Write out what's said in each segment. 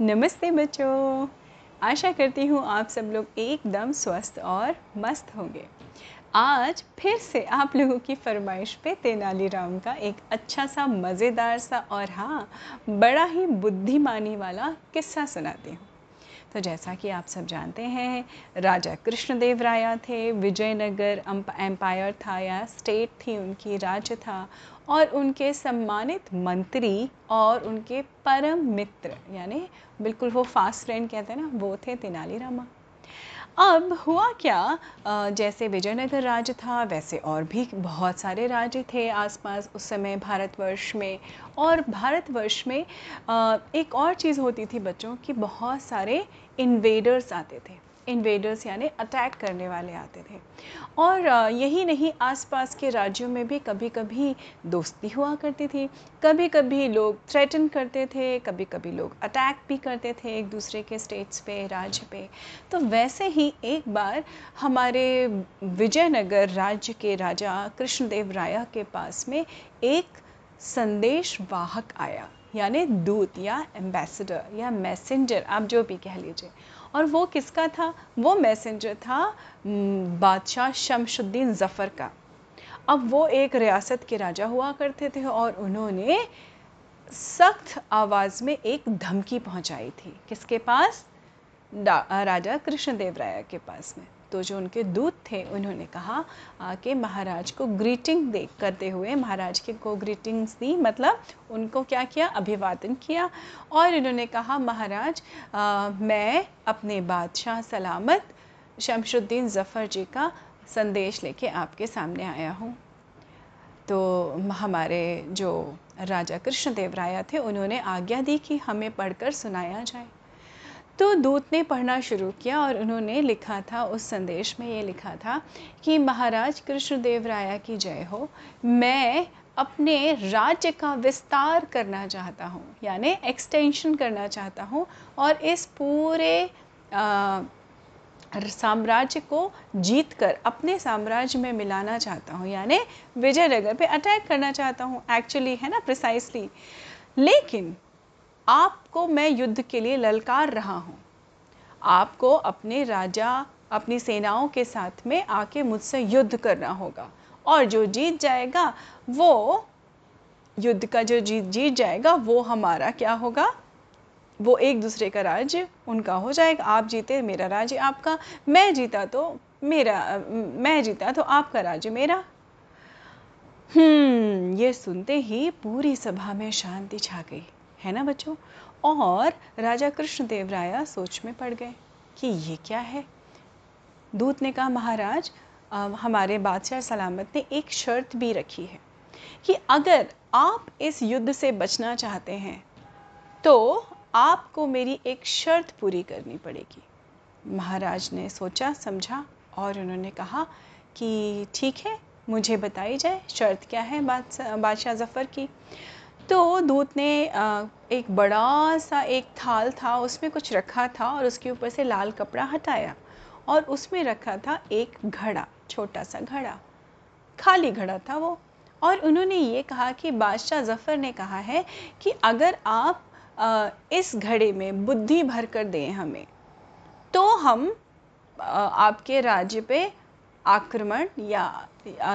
नमस्ते बच्चों। आशा करती हूँ आप सब लोग एकदम स्वस्थ और मस्त होंगे। आज फिर से आप लोगों की फरमाइश पे तेनालीराम का एक अच्छा सा, मज़ेदार सा और हाँ बड़ा ही बुद्धिमानी वाला किस्सा सुनाती हूँ। तो जैसा कि आप सब जानते हैं, राजा कृष्णदेव राया थे, विजयनगर एम्पायर था या स्टेट थी, उनकी राज्य था और उनके सम्मानित मंत्री और उनके परम मित्र, यानी बिल्कुल वो फास्ट फ्रेंड कहते हैं ना, वो थे तेनालीरामा। अब हुआ क्या? जैसे विजयनगर राज्य था, वैसे और भी बहुत सारे राज्य थे आसपास उस समय भारतवर्ष में। और भारतवर्ष में एक और चीज़ होती थी बच्चों, कि बहुत सारे इन्वेडर्स आते थे। इन्वेडर्स यानी अटैक करने वाले आते थे। और यही नहीं, आसपास के राज्यों में भी कभी कभी दोस्ती हुआ करती थी। कभी कभी लोग थ्रेटन करते थे कभी कभी लोग अटैक भी करते थे एक दूसरे के स्टेट्स पे, राज्य पे। तो वैसे ही एक बार हमारे विजयनगर राज्य के राजा कृष्णदेव राय के पास में एक संदेश वाहक आया, यानी दूत या एम्बेसडर या मैसेंजर आप जो भी कह लीजिए। और वो किसका था? वो मैसेंजर था बादशाह शमशुद्दीन ज़फ़र का। अब वो एक रियासत के राजा हुआ करते थे और उन्होंने सख्त आवाज़ में एक धमकी पहुंचाई थी। किसके पास? राजा कृष्णदेव राय के पास में। तो जो उनके दूत थे उन्होंने कहा कि महाराज को ग्रीटिंग दे करते हुए महाराज के को ग्रीटिंग्स दी मतलब उनको क्या किया? अभिवादन किया और इन्होंने कहा महाराज आ, मैं अपने बादशाह सलामत शमशुद्दीन ज़फ़र जी का संदेश लेके आपके सामने आया हूँ। तो हमारे जो राजा कृष्णदेव राय थे उन्होंने आज्ञा दी कि हमें पढ़कर सुनाया जाए। तो दूत ने पढ़ना शुरू किया और उन्होंने लिखा था, उस संदेश में ये लिखा था कि महाराज कृष्णदेव राया की जय हो। मैं अपने राज्य का विस्तार करना चाहता हूँ, यानी एक्सटेंशन करना चाहता हूँ और इस पूरे साम्राज्य को जीत कर अपने साम्राज्य में मिलाना चाहता हूँ, यानी विजयनगर पे अटैक करना चाहता हूँ एक्चुअली है ना प्रिसाइसली लेकिन आपको मैं युद्ध के लिए ललकार रहा हूँ। आपको अपने राजा, अपनी सेनाओं के साथ में आके मुझसे युद्ध करना होगा। और जो जीत जाएगा, वो, युद्ध का जो जीत जीत जाएगा, वो हमारा क्या होगा? वो एक दूसरे का राज्य, उनका हो जाएगा। आप जीते, मेरा राज्य आपका। मैं जीता तो मेरा, मैं जीता तो आपका राज्य मेरा। हम्म ये सुनते ही पूरी सभा में शांति छा गई। है ना बच्चों? और राजा कृष्णदेव राय सोच में पड़ गए कि ये क्या है? दूत ने कहा, महाराज हमारे बादशाह सलामत ने एक शर्त भी रखी है कि अगर आप इस युद्ध से बचना चाहते हैं तो आपको मेरी एक शर्त पूरी करनी पड़ेगी। महाराज ने सोचा, समझा और उन्होंने कहा कि ठीक है, मुझे बताई जाए शर्त क्या है बादशाह ज़फ़र की। तो दूत ने एक बड़ा सा एक थाल था, उसमें कुछ रखा था और उसके ऊपर से लाल कपड़ा हटाया और उसमें रखा था एक घड़ा, छोटा सा घड़ा, खाली घड़ा था वो। और उन्होंने ये कहा कि बादशाह ज़फ़र ने कहा है कि अगर आप इस घड़े में बुद्धि भर कर दें हमें तो हम आपके राज्य पे आक्रमण या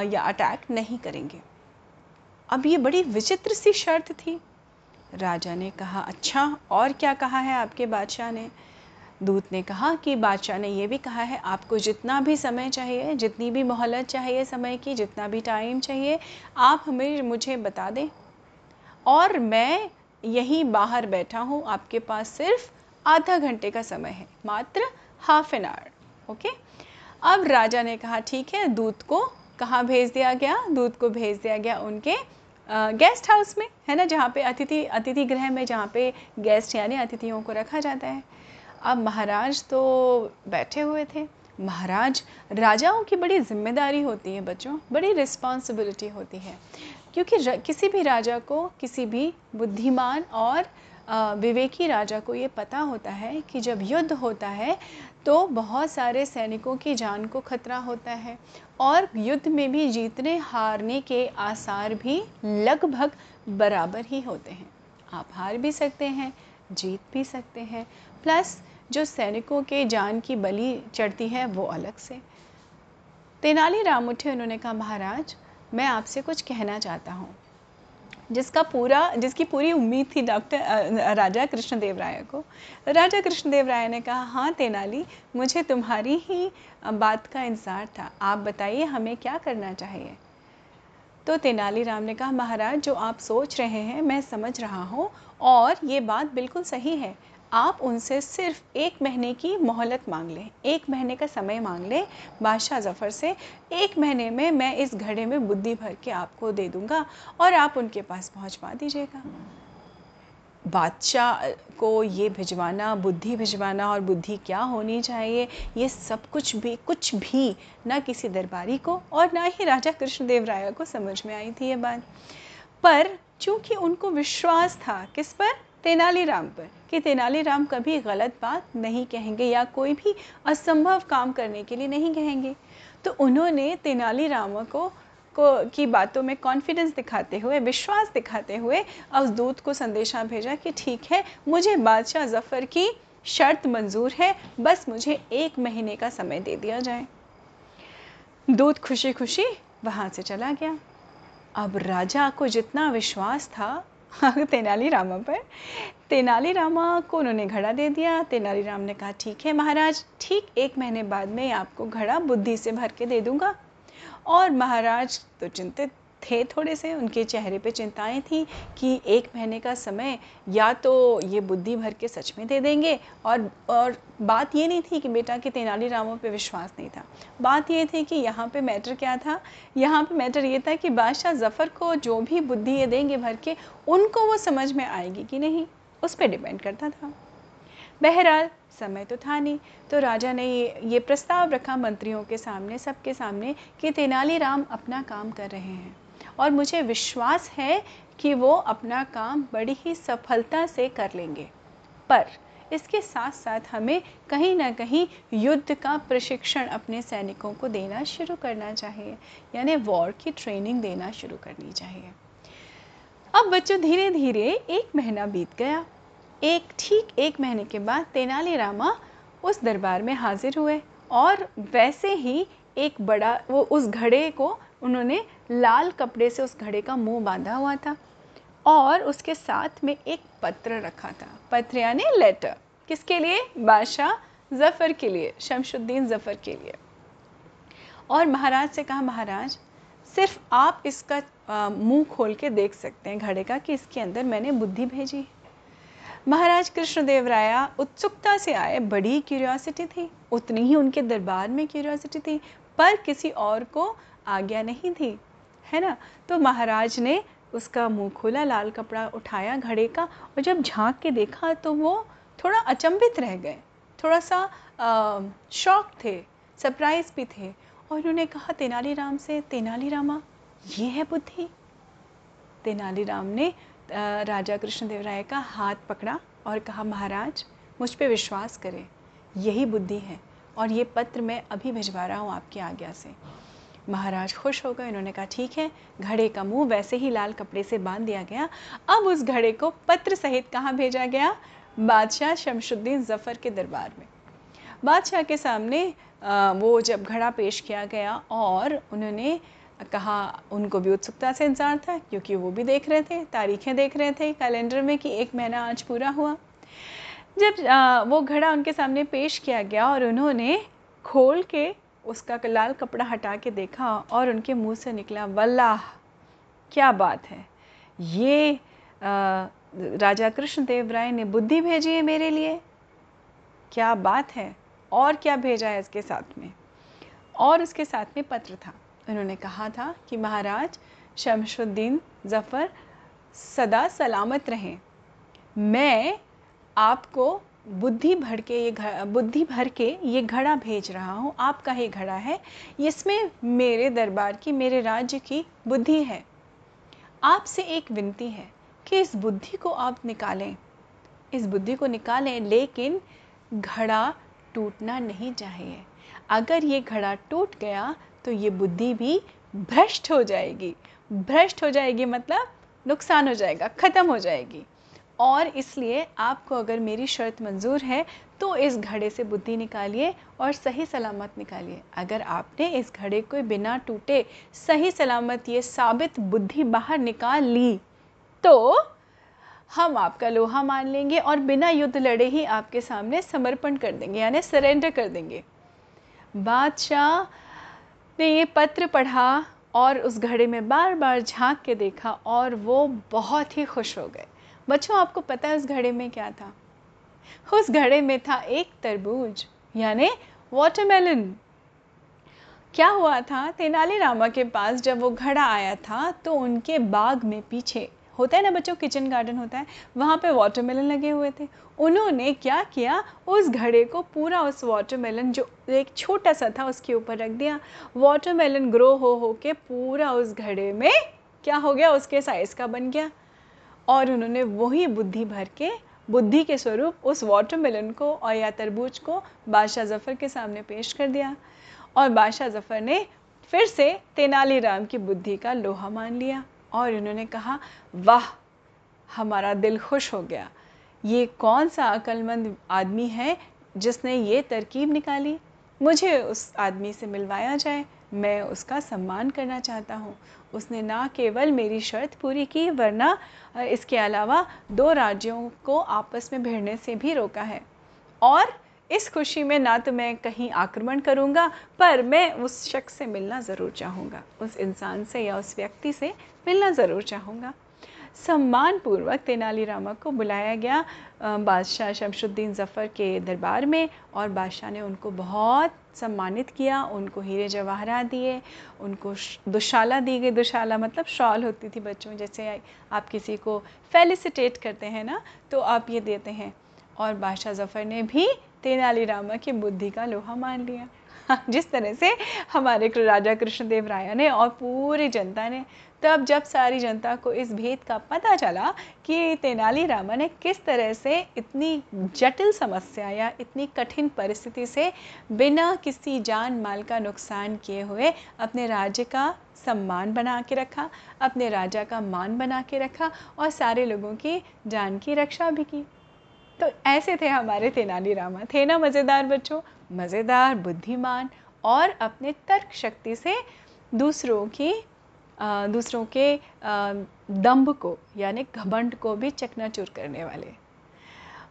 या अटैक नहीं करेंगे। अब ये बड़ी विचित्र सी शर्त थी। राजा ने कहा अच्छा और क्या कहा है आपके बादशाह ने? दूत ने कहा कि बादशाह ने यह भी कहा है, आपको जितना भी समय चाहिए, जितनी भी मोहलत चाहिए समय की, जितना भी टाइम चाहिए, आप हमें, मुझे बता दें। और मैं यहीं बाहर बैठा हूँ, आपके पास सिर्फ़ आधा घंटे का समय है, मात्र हाफ़ एन आवर ओके अब राजा ने कहा, ठीक है, दूत को कहाँ भेज दिया गया? दूत को भेज दिया गया उनके गेस्ट हाउस में, है ना, जहाँ पे अतिथि अतिथि गृह में जहाँ पे गेस्ट यानी अतिथियों को रखा जाता है। अब महाराज तो बैठे हुए थे। महाराज राजाओं की बड़ी ज़िम्मेदारी होती है बच्चों, बड़ी रिस्पॉन्सिबिलिटी होती है। क्योंकि किसी भी राजा को, किसी भी बुद्धिमान और विवेकी राजा को ये पता होता है कि जब युद्ध होता है तो बहुत सारे सैनिकों की जान को खतरा होता है और युद्ध में भी जीतने, हारने के आसार भी लगभग बराबर ही होते हैं। आप हार भी सकते हैं, जीत भी सकते हैं। प्लस जो सैनिकों के जान की बलि चढ़ती है, वो अलग से। तेनालीराम उठे, उन्होंने कहा, महाराज, मैं आपसे कुछ कहना चाहता हूँ। जिसका पूरा, जिसकी पूरी उम्मीद थी डॉक्टर राजा कृष्णदेव राय को। राजा कृष्णदेव राय ने कहा हाँ तेनाली, मुझे तुम्हारी ही बात का इंतज़ार था। आप बताइए, हमें क्या करना चाहिए? तो तेनालीराम ने कहा, महाराज, जो आप सोच रहे हैं, मैं समझ रहा हूँ और ये बात बिल्कुल सही है। आप उनसे सिर्फ़ एक महीने की मोहलत मांग लें, एक महीने का समय मांग लें। बादशाह ज़फ़र से एक महीने में मैं इस घड़े में बुद्धि भर के आपको दे दूँगा और आप उनके पास पहुँचवा दीजिएगा। बादशाह को ये भिजवाना, बुद्धि भिजवाना और बुद्धि क्या होनी चाहिए, ये सब कुछ भी कुछ भी ना किसी दरबारी को और ना ही राजा कृष्णदेव राय को समझ में आई थी ये बात। पर चूँकि उनको विश्वास था, किस पर? तेनालीराम पर कि तेनालीराम कभी गलत बात नहीं कहेंगे या कोई भी असंभव काम करने के लिए नहीं कहेंगे। तो उन्होंने तेनालीराम को को, की बातों में कॉन्फिडेंस दिखाते हुए, विश्वास दिखाते हुए दूत को संदेशा भेजा कि ठीक है, मुझे बादशाह जफ़र की शर्त मंजूर है, बस मुझे एक महीने का समय दे दिया जाए। दूत खुशी खुशी वहाँ से चला गया। अब राजा को जितना विश्वास था तेनालीरामा पर। तेनालीरामा को उन्होंने घड़ा दे दिया। तेनालीराम ने कहा, ठीक है महाराज, ठीक एक महीने बाद में आपको घड़ा बुद्धि से भर के दे दूँगा। और महाराज तो चिंतित थे थोड़े से, उनके चेहरे पे चिंताएँ थी कि एक महीने का समय या तो ये बुद्धि भर के सच में दे देंगे और और बात ये नहीं थी कि बेटा के तेनालीरामों पे विश्वास नहीं था। बात ये थी कि यहाँ पे मैटर क्या था? यहाँ पे मैटर ये था कि बादशाह ज़फ़र को जो भी बुद्धि ये देंगे भर के, उनको वो समझ में आएगी कि नहीं? उस पर डिपेंड करता था। बहरहाल, समय तो था नहीं। तो राजा ने ये ये प्रस्ताव रखा मंत्रियों के सामने, सबके सामने कि तेनालीराम अपना काम कर रहे हैं। और मुझे विश्वास है कि वो अपना काम बड़ी ही सफलता से कर लेंगे। पर इसके साथ साथ हमें कहीं ना कहीं युद्ध का प्रशिक्षण अपने सैनिकों को देना शुरू करना चाहिए, यानी वॉर की ट्रेनिंग देना शुरू करनी चाहिए। अब बच्चों धीरे धीरे एक महीना बीत गया। एक, ठीक एक महीने के बाद तेनालीरामा उस दरबार में हाजिर हुए और वैसे ही एक बड़ा, वो उस घड़े को उन्होंने लाल कपड़े से उस घड़े का मुँह बांधा हुआ था और उसके साथ में एक पत्र रखा था। पत्र यानी लेटर किसके लिए? बादशाह जफ़र के लिए, शमशुद्दीन जफ़र के लिए। और महाराज से कहा, महाराज, सिर्फ़ आप इसका मुँह खोल के देख सकते हैं घड़े का कि इसके अंदर मैंने बुद्धि भेजी महाराज कृष्णदेव राया उत्सुकता से आए, बड़ी क्यूरियोसिटी थी। उतनी ही उनके दरबार में क्यूरियोसिटी थी, पर किसी और को आज्ञा नहीं थी। है ना? तो महाराज ने उसका मुँह खोला, लाल कपड़ा उठाया घड़े का और जब झाँक के देखा तो वो थोड़ा अचंभित रह गए। थोड़ा सा शौक थे सरप्राइज़ भी थे और उन्होंने कहा, तेनालीराम से, तेनालीरामा, ये है बुद्धि? तेनालीराम ने राजा कृष्णदेव राय का हाथ पकड़ा और कहा, महाराज, मुझ पर विश्वास करें, यही बुद्धि है और ये पत्र मैं अभी भिजवा रहा हूँ आपकी आज्ञा से। महाराज खुश हो गए। उन्होंने कहा, ठीक है, घड़े का मुँह वैसे ही लाल कपड़े से बाँध दिया गया। अब उस घड़े को पत्र सहित कहाँ भेजा गया? बादशाह शमशुद्दीन जफ़र के दरबार में। बादशाह के सामने वो जब घड़ा पेश किया गया और उन्होंने कहा, उनको भी उत्सुकता से इंतज़ार था, क्योंकि वो भी देख रहे थे, तारीखें देख रहे थे, कैलेंडर में कि एक महीना आज पूरा हुआ। जब वो घड़ा उनके सामने पेश किया गया और उन्होंने खोल के उसका लाल कपड़ा हटा के देखा और उनके मुँह से निकला वल्लाह क्या बात है। ये आ, राजा कृष्णदेव राय ने बुद्धि भेजी है मेरे लिए। क्या बात है। और क्या भेजा है इसके साथ में? और उसके साथ में पत्र था। उन्होंने कहा था कि महाराज शमशुद्दीन ज़फ़र सदा सलामत रहें। मैं आपको बुद्धि भर के ये बुद्धि भर के ये घड़ा भेज रहा हूँ। आपका ही घड़ा है। इसमें मेरे दरबार की, मेरे राज्य की बुद्धि है। आपसे एक विनती है कि इस बुद्धि को आप निकालें। इस बुद्धि को निकालें, लेकिन घड़ा टूटना नहीं चाहिए। अगर ये घड़ा टूट गया तो ये बुद्धि भी भ्रष्ट हो जाएगी। भ्रष्ट हो जाएगी मतलब नुकसान हो जाएगा, ख़त्म हो जाएगी। और इसलिए आपको अगर मेरी शर्त मंजूर है तो इस घड़े से बुद्धि निकालिए और सही सलामत निकालिए। अगर आपने इस घड़े को बिना टूटे सही सलामत ये साबित बुद्धि बाहर निकाल ली तो हम आपका लोहा मान लेंगे और बिना युद्ध लड़े ही आपके सामने समर्पण कर देंगे, यानी सरेंडर कर देंगे। बादशाह ने ये पत्र पढ़ा और उस घड़े में बार बार झाँक के देखा और वो बहुत ही खुश हो गए। बच्चों, आपको पता है उस घड़े में क्या था? उस घड़े में था एक तरबूज, यानी वाटरमेलन क्या हुआ था? तेनालीरामा के पास जब वो घड़ा आया था तो उनके बाग में पीछे, होता है ना बच्चों किचन गार्डन होता है, वहाँ पे वाटरमेलन लगे हुए थे। उन्होंने क्या किया? उस घड़े को पूरा उस वाटरमेलन जो एक छोटा सा था, उसके ऊपर रख दिया। वाटरमेलन ग्रो हो हो के पूरा उस घड़े में क्या हो गया? उसके साइज़ का बन गया। और उन्होंने वही बुद्धि भर के, बुद्धि के स्वरूप उस वाटरमेलन को और या तरबूज को बादशाह जफ़र के सामने पेश कर दिया। और बादशाह जफ़र ने फिर से तेनालीराम की बुद्धि का लोहा मान लिया और उन्होंने कहा, वाह, हमारा दिल खुश हो गया। ये कौन सा अक्लमंद आदमी है जिसने ये तरकीब निकाली? मुझे उस आदमी से मिलवाया जाए। मैं उसका सम्मान करना चाहता हूँ। उसने ना केवल मेरी शर्त पूरी की, वरना इसके अलावा दो राज्यों को आपस में भिड़ने से भी रोका है। और इस खुशी में ना तो मैं कहीं आक्रमण करूँगा, पर मैं उस शख्स से मिलना ज़रूर चाहूँगा। उस इंसान से या उस व्यक्ति से मिलना ज़रूर चाहूँगा। सम्मानपूर्वक तेनालीरामा को बुलाया गया। बादशाह शमशुद्दीन ज़फ़र के दरबार में और बादशाह ने उनको बहुत सम्मानित किया, उनको हीरे जवाहरात दिए, उनको दुशाला दी गई। दुशाला मतलब शॉल होती थी बच्चों जैसे आप किसी को फेलिसिटेट करते हैं ना तो आप ये देते हैं। और बादशाह ज़फ़र ने भी तेनालीरामा की बुद्धि का लोहा मान लिया। जिस तरह से हमारे राजा कृष्णदेव राय ने और पूरी जनता ने, तब जब सारी जनता को इस भेद का पता चला कि तेनालीरामा ने किस तरह से इतनी जटिल समस्या या इतनी कठिन परिस्थिति से बिना किसी जान माल का नुकसान किए हुए अपने राज्य का सम्मान बना के रखा, अपने राजा का मान बना के रखा और सारे लोगों की जान की रक्षा भी की। तो ऐसे थे हमारे तेनालीरामा थे ना मज़ेदार बच्चों? मज़ेदार बुद्धिमान और अपने तर्क शक्ति से दूसरों की आ, दूसरों के दम्भ को यानी घमंड को भी चकनाचूर करने वाले।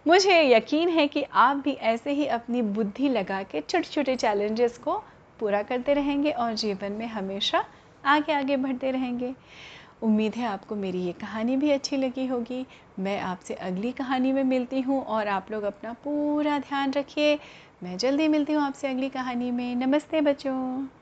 मुझे यकीन है कि आप भी ऐसे ही अपनी बुद्धि लगा के छोटे छोटे चैलेंजेस को पूरा करते रहेंगे और जीवन में हमेशा आगे आगे बढ़ते रहेंगे। उम्मीद है आपको मेरी ये कहानी भी अच्छी लगी होगी। मैं आपसे अगली कहानी में मिलती हूँ और आप लोग अपना पूरा ध्यान रखिए। मैं जल्दी मिलती हूँ आपसे अगली कहानी में। नमस्ते बच्चों।